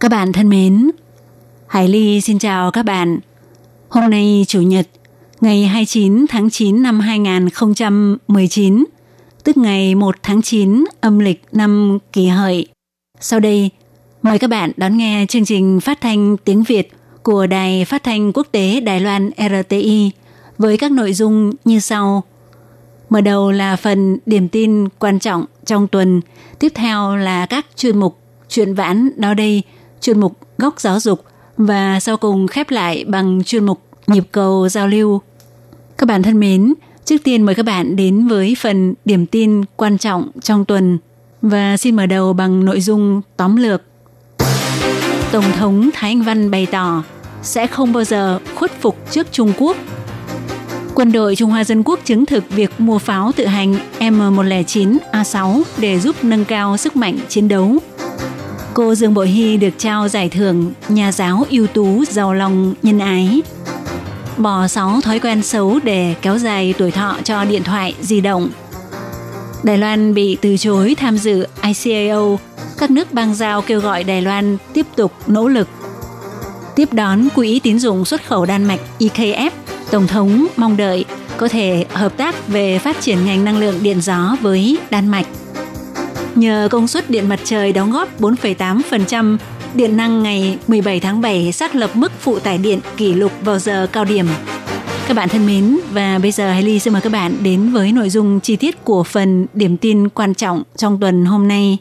Các bạn thân mến, Hải Ly xin chào các bạn. Hôm nay Chủ nhật, ngày 29 tháng 9 năm 2019, tức ngày 1 tháng 9 âm lịch năm kỷ hợi. Sau đây, mời các bạn đón nghe chương trình phát thanh tiếng Việt của Đài Phát thanh Quốc tế Đài Loan RTI với các nội dung như sau. Mở đầu là phần điểm tin quan trọng trong tuần, tiếp theo là các chuyên mục chuyện vãn đó đây, chuyên mục góc giáo dục và sau cùng khép lại bằng chuyên mục nhịp cầu giao lưu. Các bạn thân mến, trước tiên mời các bạn đến với phần điểm tin quan trọng trong tuần và xin mở đầu bằng nội dung tóm lược. Tổng thống Thái Anh Văn bày tỏ sẽ không bao giờ khuất phục trước Trung Quốc. Quân đội Trung Hoa Dân Quốc chứng thực việc mua pháo tự hành M109A6 để giúp nâng cao sức mạnh chiến đấu. Cô Dương Bội Hy được trao giải thưởng nhà giáo ưu tú giàu lòng nhân ái. Bỏ 6 thói quen xấu để kéo dài tuổi thọ cho điện thoại di động. Đài Loan bị từ chối tham dự ICAO. Các nước bang giao kêu gọi Đài Loan tiếp tục nỗ lực. Tiếp đón Quỹ tín dụng xuất khẩu Đan Mạch IKF, Tổng thống mong đợi có thể hợp tác về phát triển ngành năng lượng điện gió với Đan Mạch nhờ công suất điện mặt trời đóng góp 4,8%, điện năng ngày 17 tháng 7 xác lập mức phụ tải điện kỷ lục vào giờ cao điểm. Các bạn thân mến, và bây giờ Hailey xin mời các bạn đến với nội dung chi tiết của phần điểm tin quan trọng trong tuần hôm nay.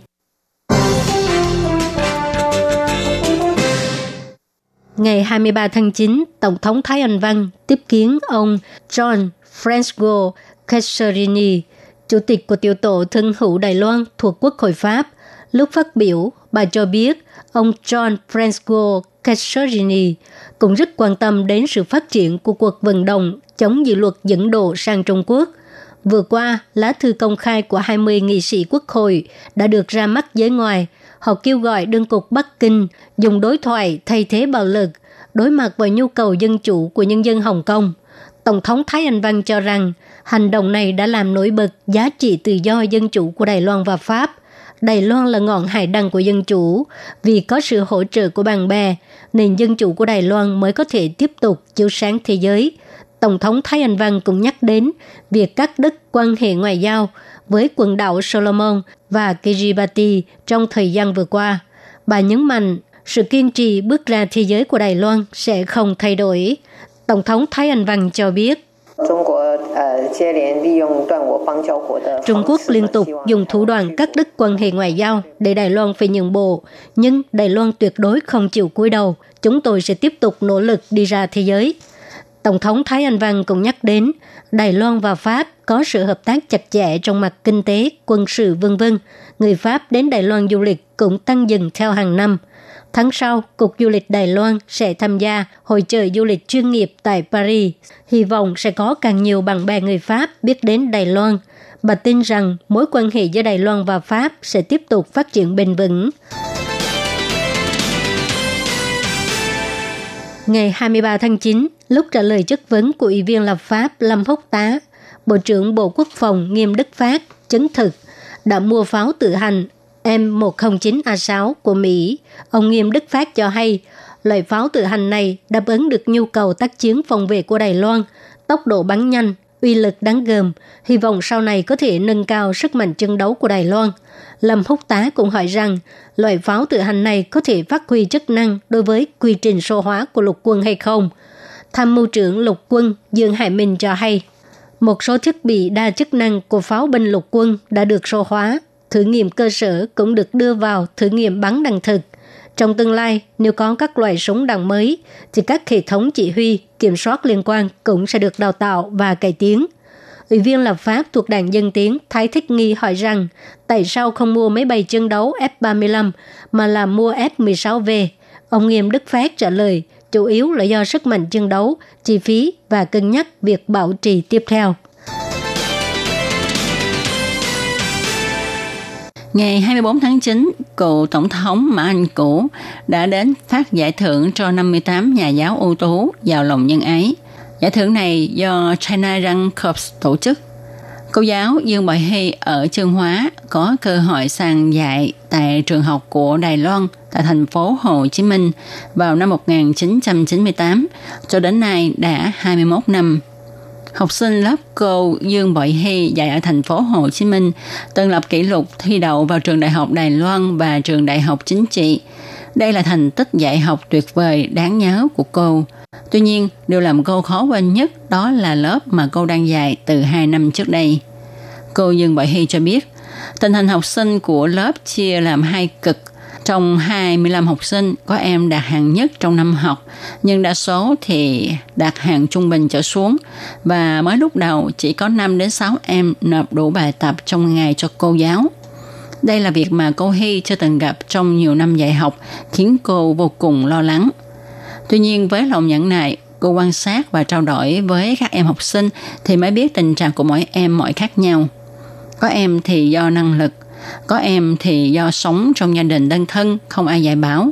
Ngày 23 tháng 9, Tổng thống Thái Anh Văn tiếp kiến ông John Francesco Casserini, Chủ tịch của tiểu tổ thân hữu Đài Loan thuộc Quốc hội Pháp, lúc phát biểu, bà cho biết ông John Francisco Cassorini cũng rất quan tâm đến sự phát triển của cuộc vận động chống dự luật dẫn độ sang Trung Quốc. Vừa qua, lá thư công khai của 20 nghị sĩ quốc hội đã được ra mắt giới ngoài. Họ kêu gọi đơn cục Bắc Kinh dùng đối thoại thay thế bạo lực, đối mặt với nhu cầu dân chủ của nhân dân Hồng Kông. Tổng thống Thái Anh Văn cho rằng Hành động này đã làm nổi bật giá trị tự do dân chủ của Đài Loan và Pháp. Đài Loan là ngọn hải đăng của dân chủ. Vì có sự hỗ trợ của bạn bè, nền dân chủ của Đài Loan mới có thể tiếp tục chiếu sáng thế giới. Tổng thống Thái Anh Văn cũng nhắc đến việc cắt đứt quan hệ ngoại giao với quần đảo Solomon và Kiribati trong thời gian vừa qua. Bà nhấn mạnh sự kiên trì bước ra thế giới của Đài Loan sẽ không thay đổi. Tổng thống Thái Anh Văn cho biết Trung Trung Quốc liên tục dùng thủ đoạn cắt đứt quan hệ ngoại giao để Đài Loan phải nhượng bộ, nhưng Đài Loan tuyệt đối không chịu cúi đầu. Chúng tôi sẽ tiếp tục nỗ lực đi ra thế giới. Tổng thống Thái Anh Văn cũng nhắc đến Đài Loan và Pháp có sự hợp tác chặt chẽ trong mặt kinh tế, quân sự vân vân. Người Pháp đến Đài Loan du lịch cũng tăng dần theo hàng năm – Tháng sau, Cục Du lịch Đài Loan sẽ tham gia hội trợ du lịch chuyên nghiệp tại Paris. Hy vọng sẽ có càng nhiều bạn bè người Pháp biết đến Đài Loan. Bà tin rằng mối quan hệ giữa Đài Loan và Pháp sẽ tiếp tục phát triển bền vững. Ngày 23 tháng 9, lúc trả lời chất vấn của Ủy viên lập pháp Lâm Húc Tá, Bộ trưởng Bộ Quốc phòng Nghiêm Đức Phát chứng thực đã mua pháo tự hành M109A6 của Mỹ, ông Nghiêm Đức Phát cho hay, loại pháo tự hành này đáp ứng được nhu cầu tác chiến phòng vệ của Đài Loan, tốc độ bắn nhanh, uy lực đáng gờm, hy vọng sau này có thể nâng cao sức mạnh chiến đấu của Đài Loan. Lâm Húc Tá cũng hỏi rằng, loại pháo tự hành này có thể phát huy chức năng đối với quy trình số hóa của lục quân hay không? Tham mưu trưởng lục quân Dương Hải Minh cho hay, một số thiết bị đa chức năng của pháo binh lục quân đã được số hóa, thử nghiệm cơ sở cũng được đưa vào thử nghiệm bắn đạn thực. Trong tương lai, nếu có các loại súng đạn mới, thì các hệ thống chỉ huy, kiểm soát liên quan cũng sẽ được đào tạo và cải tiến. Ủy viên lập pháp thuộc đảng Dân Tiến Thái Thích Nghi hỏi rằng tại sao không mua máy bay chiến đấu F-35 mà là mua F-16V. Ông Nghiêm Đức Phát trả lời chủ yếu là do sức mạnh chiến đấu, chi phí và cân nhắc việc bảo trì tiếp theo. Ngày 24 tháng 9, cựu Tổng thống Mã Anh Cũ đã đến phát giải thưởng cho 58 nhà giáo ưu tú giàu lòng nhân ái. Giải thưởng này do China Young Corps tổ chức. Cô giáo Dương Bội Hy ở Trương Hóa có cơ hội sang dạy tại trường học của Đài Loan tại thành phố Hồ Chí Minh vào năm 1998 cho đến nay đã 21 năm. Học sinh lớp cô Dương Bội Hy dạy ở thành phố Hồ Chí Minh từng lập kỷ lục thi đậu vào trường đại học Đài Loan và trường đại học chính trị. Đây là thành tích dạy học tuyệt vời đáng nhớ của cô. Tuy nhiên, điều làm cô khó quên nhất đó là lớp mà cô đang dạy từ 2 năm trước đây. Cô Dương Bội Hy cho biết, tình hình học sinh của lớp chia làm hai cực. Trong 25 học sinh, có em đạt hạng nhất trong năm học, nhưng đa số thì đạt hạng trung bình trở xuống. Và mới lúc đầu chỉ có 5 đến 6 em nộp đủ bài tập trong ngày cho cô giáo. Đây là việc mà cô Hy chưa từng gặp trong nhiều năm dạy học, khiến cô vô cùng lo lắng. Tuy nhiên với lòng nhẫn nại, cô quan sát và trao đổi với các em học sinh thì mới biết tình trạng của mỗi em mọi khác nhau. Có em thì do năng lực, có em thì do sống trong gia đình đơn thân, không ai dạy bảo.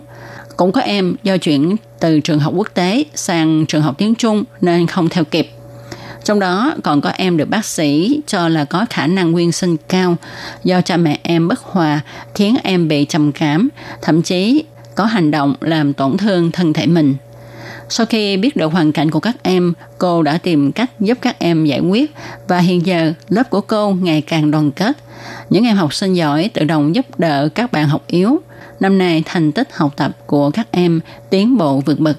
Cũng có em do chuyển từ trường học quốc tế sang trường học tiếng Trung nên không theo kịp. Trong đó còn có em được bác sĩ cho là có khả năng nguyên sinh cao do cha mẹ em bất hòa khiến em bị trầm cảm, thậm chí có hành động làm tổn thương thân thể mình. Sau khi biết được hoàn cảnh của các em, cô đã tìm cách giúp các em giải quyết và hiện giờ lớp của cô ngày càng đoàn kết. Những em học sinh giỏi tự động giúp đỡ các bạn học yếu. Năm nay thành tích học tập của các em tiến bộ vượt bậc.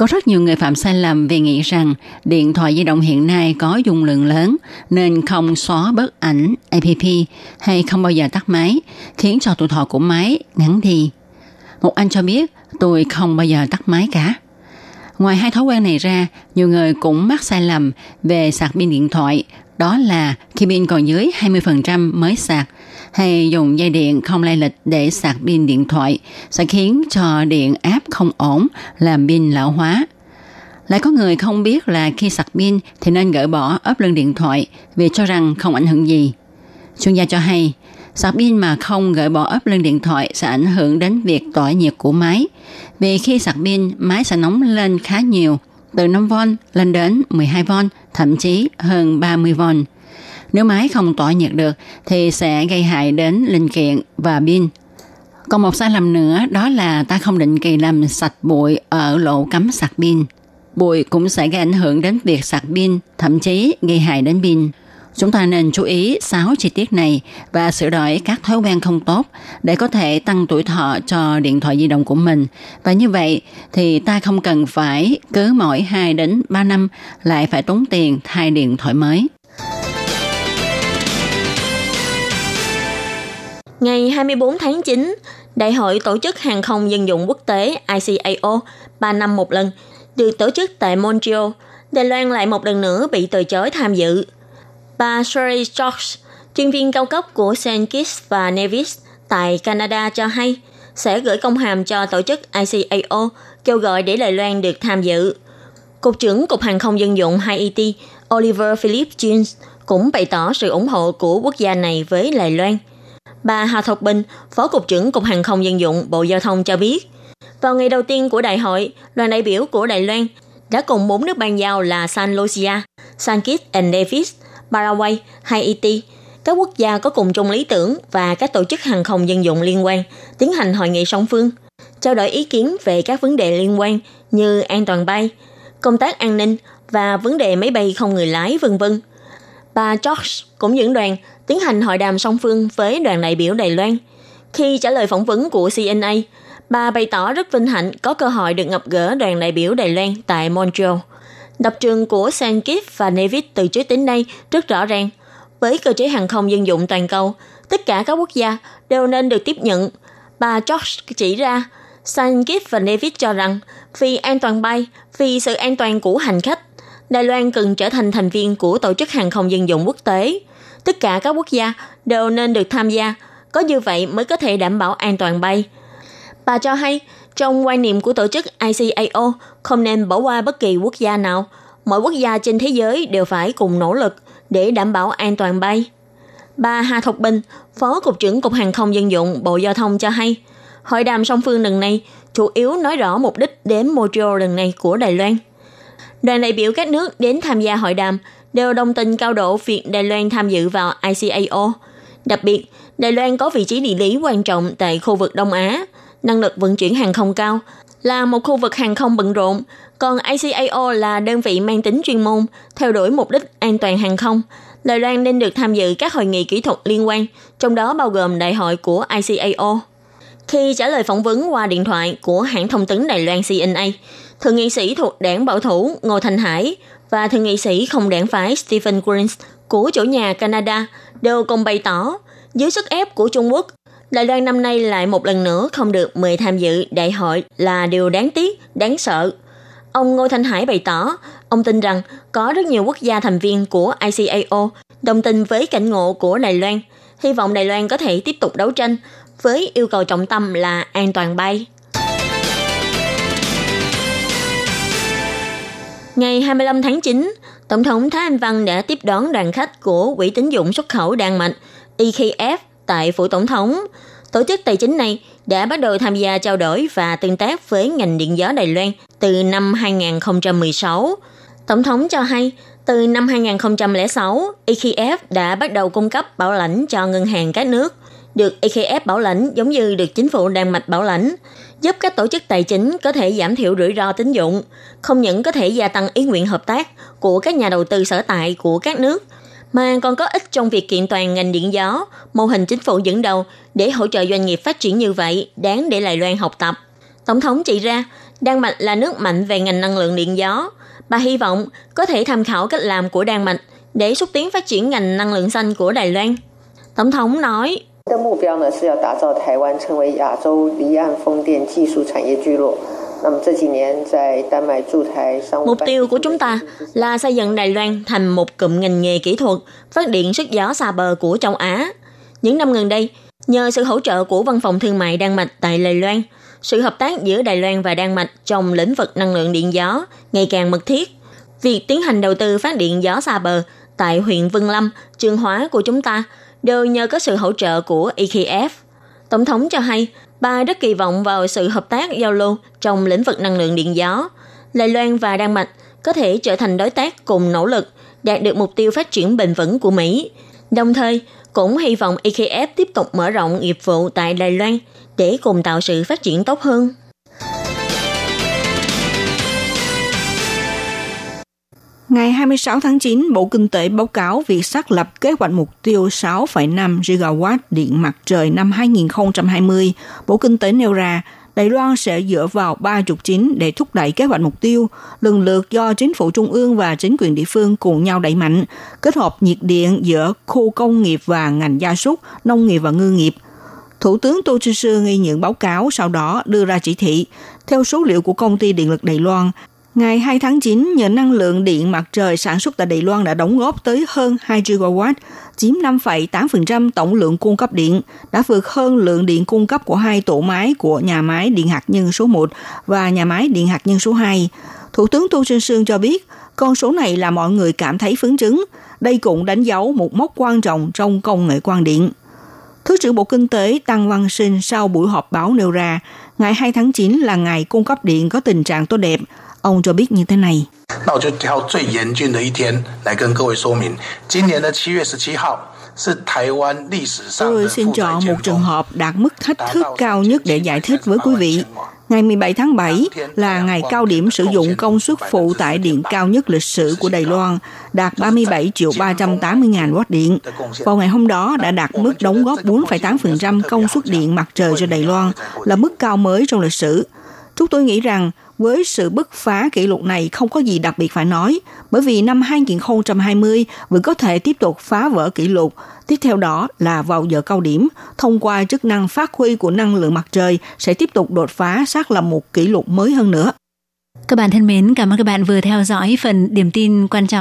Có rất nhiều người phạm sai lầm vì nghĩ rằng điện thoại di động hiện nay có dung lượng lớn nên không xóa bớt ảnh app hay không bao giờ tắt máy, khiến cho tuổi thọ của máy ngắn đi. Một anh cho biết tôi không bao giờ tắt máy cả. Ngoài hai thói quen này ra, nhiều người cũng mắc sai lầm về sạc pin điện thoại, đó là khi pin còn dưới 20% mới sạc hay dùng dây điện không lai lịch để sạc pin điện thoại sẽ khiến cho điện áp không ổn, làm pin lão hóa. Lại có người không biết là khi sạc pin thì nên gỡ bỏ ốp lưng điện thoại vì cho rằng không ảnh hưởng gì. Chuyên gia cho hay, sạc pin mà không gỡ bỏ ốp lưng điện thoại sẽ ảnh hưởng đến việc tỏa nhiệt của máy. Vì khi sạc pin, máy sẽ nóng lên khá nhiều, từ 5V lên đến 12V, thậm chí hơn 30V. Nếu máy không tỏa nhiệt được thì sẽ gây hại đến linh kiện và pin. Còn một sai lầm nữa đó là ta không định kỳ làm sạch bụi ở lỗ cắm sạc pin. Bụi cũng sẽ gây ảnh hưởng đến việc sạc pin, thậm chí gây hại đến pin. Chúng ta nên chú ý 6 chi tiết này và sửa đổi các thói quen không tốt để có thể tăng tuổi thọ cho điện thoại di động của mình. Và như vậy thì ta không cần phải cứ mỗi 2 đến 3 năm lại phải tốn tiền thay điện thoại mới. Ngày 24 tháng 9, Đại hội Tổ chức Hàng không Dân dụng Quốc tế ICAO 3 năm một lần được tổ chức tại Montreal. Đài Loan lại một lần nữa bị từ chối tham dự. Bà Sherry George, chuyên viên cao cấp của St. Kitts và Nevis tại Canada cho hay sẽ gửi công hàm cho tổ chức ICAO kêu gọi để Đài Loan được tham dự. Cục trưởng Cục Hàng không Dân dụng Haiti Oliver Philip Jones cũng bày tỏ sự ủng hộ của quốc gia này với Đài Loan – Bà Hà Thục Bình, Phó Cục trưởng Cục Hàng không Dân dụng Bộ Giao thông cho biết, vào ngày đầu tiên của đại hội, đoàn đại biểu của Đài Loan đã cùng bốn nước ban giao là San Lucia, San Kitts and Nevis, Paraguay, Haiti, các quốc gia có cùng chung lý tưởng và các tổ chức hàng không dân dụng liên quan tiến hành hội nghị song phương, trao đổi ý kiến về các vấn đề liên quan như an toàn bay, công tác an ninh và vấn đề máy bay không người lái vân vân. Bà George cũng dẫn đoàn tiến hành hội đàm song phương với đoàn đại biểu Đài Loan. Khi trả lời phỏng vấn của CNA, bà bày tỏ rất vinh hạnh có cơ hội được gặp gỡ đoàn đại biểu Đài Loan tại Montreal. Đập trường của Sankip và Nevis từ trước đến nay rất rõ ràng. Với cơ chế hàng không dân dụng toàn cầu, tất cả các quốc gia đều nên được tiếp nhận. Bà George chỉ ra, Sankip và Nevis cho rằng vì an toàn bay, vì sự an toàn của hành khách, Đài Loan cần trở thành thành viên của Tổ chức Hàng không Dân dụng Quốc tế. Tất cả các quốc gia đều nên được tham gia, có như vậy mới có thể đảm bảo an toàn bay. Bà cho hay, trong quan niệm của tổ chức ICAO, không nên bỏ qua bất kỳ quốc gia nào. mọi quốc gia trên thế giới đều phải cùng nỗ lực để đảm bảo an toàn bay. Bà Hà Thục Bình, Phó Cục trưởng Cục Hàng không Dân dụng Bộ Giao thông cho hay, hội đàm song phương lần này chủ yếu nói rõ mục đích đến Montreal lần này của Đài Loan. Đoàn đại biểu các nước đến tham gia hội đàm đều đồng tình cao độ việc Đài Loan tham dự vào ICAO. Đặc biệt, Đài Loan có vị trí địa lý quan trọng tại khu vực Đông Á, năng lực vận chuyển hàng không cao, là một khu vực hàng không bận rộn, còn ICAO là đơn vị mang tính chuyên môn, theo đuổi mục đích an toàn hàng không. Đài Loan nên được tham dự các hội nghị kỹ thuật liên quan, trong đó bao gồm đại hội của ICAO. Khi trả lời phỏng vấn qua điện thoại của hãng thông tấn Đài Loan CNA, thượng nghị sĩ thuộc đảng bảo thủ Ngô Thành Hải và thượng nghị sĩ không đảng phái Stephen Greens của chủ nhà Canada đều cùng bày tỏ dưới sức ép của Trung Quốc, Đài Loan năm nay lại một lần nữa không được mời tham dự đại hội là điều đáng tiếc, đáng sợ. Ông Ngô Thanh Hải bày tỏ, ông tin rằng có rất nhiều quốc gia thành viên của ICAO đồng tình với cảnh ngộ của Đài Loan, hy vọng Đài Loan có thể tiếp tục đấu tranh với yêu cầu trọng tâm là an toàn bay. Ngày 25 tháng 9, Tổng thống Thái Anh Văn đã tiếp đón đoàn khách của Quỹ tín dụng xuất khẩu Đan Mạch EKF tại phủ tổng thống. Tổ chức tài chính này đã bắt đầu tham gia trao đổi và tương tác với ngành điện gió Đài Loan từ năm 2016. Tổng thống cho hay, từ năm 2006, EKF đã bắt đầu cung cấp bảo lãnh cho ngân hàng các nước. Được EKF bảo lãnh giống như được chính phủ Đan Mạch bảo lãnh, giúp các tổ chức tài chính có thể giảm thiểu rủi ro tín dụng, không những có thể gia tăng ý nguyện hợp tác của các nhà đầu tư sở tại của các nước, mà còn có ích trong việc kiện toàn ngành điện gió, mô hình chính phủ dẫn đầu để hỗ trợ doanh nghiệp phát triển như vậy, đáng để Đài Loan học tập. Tổng thống chỉ ra, Đan Mạch là nước mạnh về ngành năng lượng điện gió. Bà hy vọng có thể tham khảo cách làm của Đan Mạch để xúc tiến phát triển ngành năng lượng xanh của Đài Loan. Tổng thống nói, 的目标呢是要打造台湾成为亚洲离岸风电技术产业聚落。那么这几年在丹麦驻台商务 Mục tiêu của chúng ta là xây dựng Đài Loan thành một cụm ngành nghề kỹ thuật phát điện sức gió xa bờ của châu Á. Những năm gần đây, nhờ sự hỗ trợ của Văn phòng Thương mại Đan Mạch tại Đài Loan, sự hợp tác giữa Đài Loan và Đan Mạch trong lĩnh vực năng lượng điện gió ngày càng mật thiết. Việc tiến hành đầu tư phát điện gió xa bờ tại huyện Vân Lâm, Trường Hóa của chúng ta đều nhờ có sự hỗ trợ của EKF. Tổng thống cho hay, bà rất kỳ vọng vào sự hợp tác giao lưu trong lĩnh vực năng lượng điện gió. Đài Loan và Đan Mạch có thể trở thành đối tác cùng nỗ lực đạt được mục tiêu phát triển bền vững của Mỹ. Đồng thời, cũng hy vọng EKF tiếp tục mở rộng nghiệp vụ tại Đài Loan để cùng tạo sự phát triển tốt hơn. Ngày 26 tháng 9, Bộ Kinh tế báo cáo việc xác lập kế hoạch mục tiêu 6,5 gigawatt điện mặt trời năm 2020. Bộ Kinh tế nêu ra, Đài Loan sẽ dựa vào ba trục chính để thúc đẩy kế hoạch mục tiêu, lần lượt do chính phủ trung ương và chính quyền địa phương cùng nhau đẩy mạnh, kết hợp nhiệt điện giữa khu công nghiệp và ngành gia súc, nông nghiệp và ngư nghiệp. Thủ tướng Tô Trinh Sư nghi nhận báo cáo sau đó đưa ra chỉ thị. Theo số liệu của công ty điện lực Đài Loan, Ngày 2 tháng 9, nhờ năng lượng điện mặt trời sản xuất tại Đài Loan đã đóng góp tới hơn 2 gigawatt, chiếm 5,8% tổng lượng cung cấp điện, đã vượt hơn lượng điện cung cấp của hai tổ máy của nhà máy điện hạt nhân số 1 và nhà máy điện hạt nhân số 2. Thủ tướng Tô Trinh Sương cho biết, con số này là mọi người cảm thấy phấn chấn. Đây cũng đánh dấu một mốc quan trọng trong công nghệ quang điện. Thứ trưởng Bộ Kinh tế Tăng Văn Sinh sau buổi họp báo nêu ra, ngày 2 tháng 9 là ngày cung cấp điện có tình trạng tốt đẹp, Ông cho biết như thế này. 那我就挑最严峻的一天来跟各位说明。今年的七月十七号是台湾历史上 Tôi 的 xin 负债 chọn 减 một trường 重 hợp đạt mức thách thức cao nhất để giải thích với quý vị. Ngày 17 tháng 7 là ngày cao điểm sử dụng công suất phụ tải điện cao nhất lịch sử của Đài Loan, đạt 37 triệu 380 ngàn watt điện. Vào ngày hôm đó đã đạt mức đóng góp 4,8% công suất điện mặt trời cho Đài Loan, là mức cao mới trong lịch sử. Chúng tôi nghĩ rằng với sự bứt phá kỷ lục này không có gì đặc biệt phải nói, bởi vì năm 2020 vẫn có thể tiếp tục phá vỡ kỷ lục. Tiếp theo đó là vào giờ cao điểm, thông qua chức năng phát huy của năng lượng mặt trời sẽ tiếp tục đột phá xác lập một kỷ lục mới hơn nữa. Các bạn thân mến, cảm ơn các bạn vừa theo dõi phần điểm tin quan trọng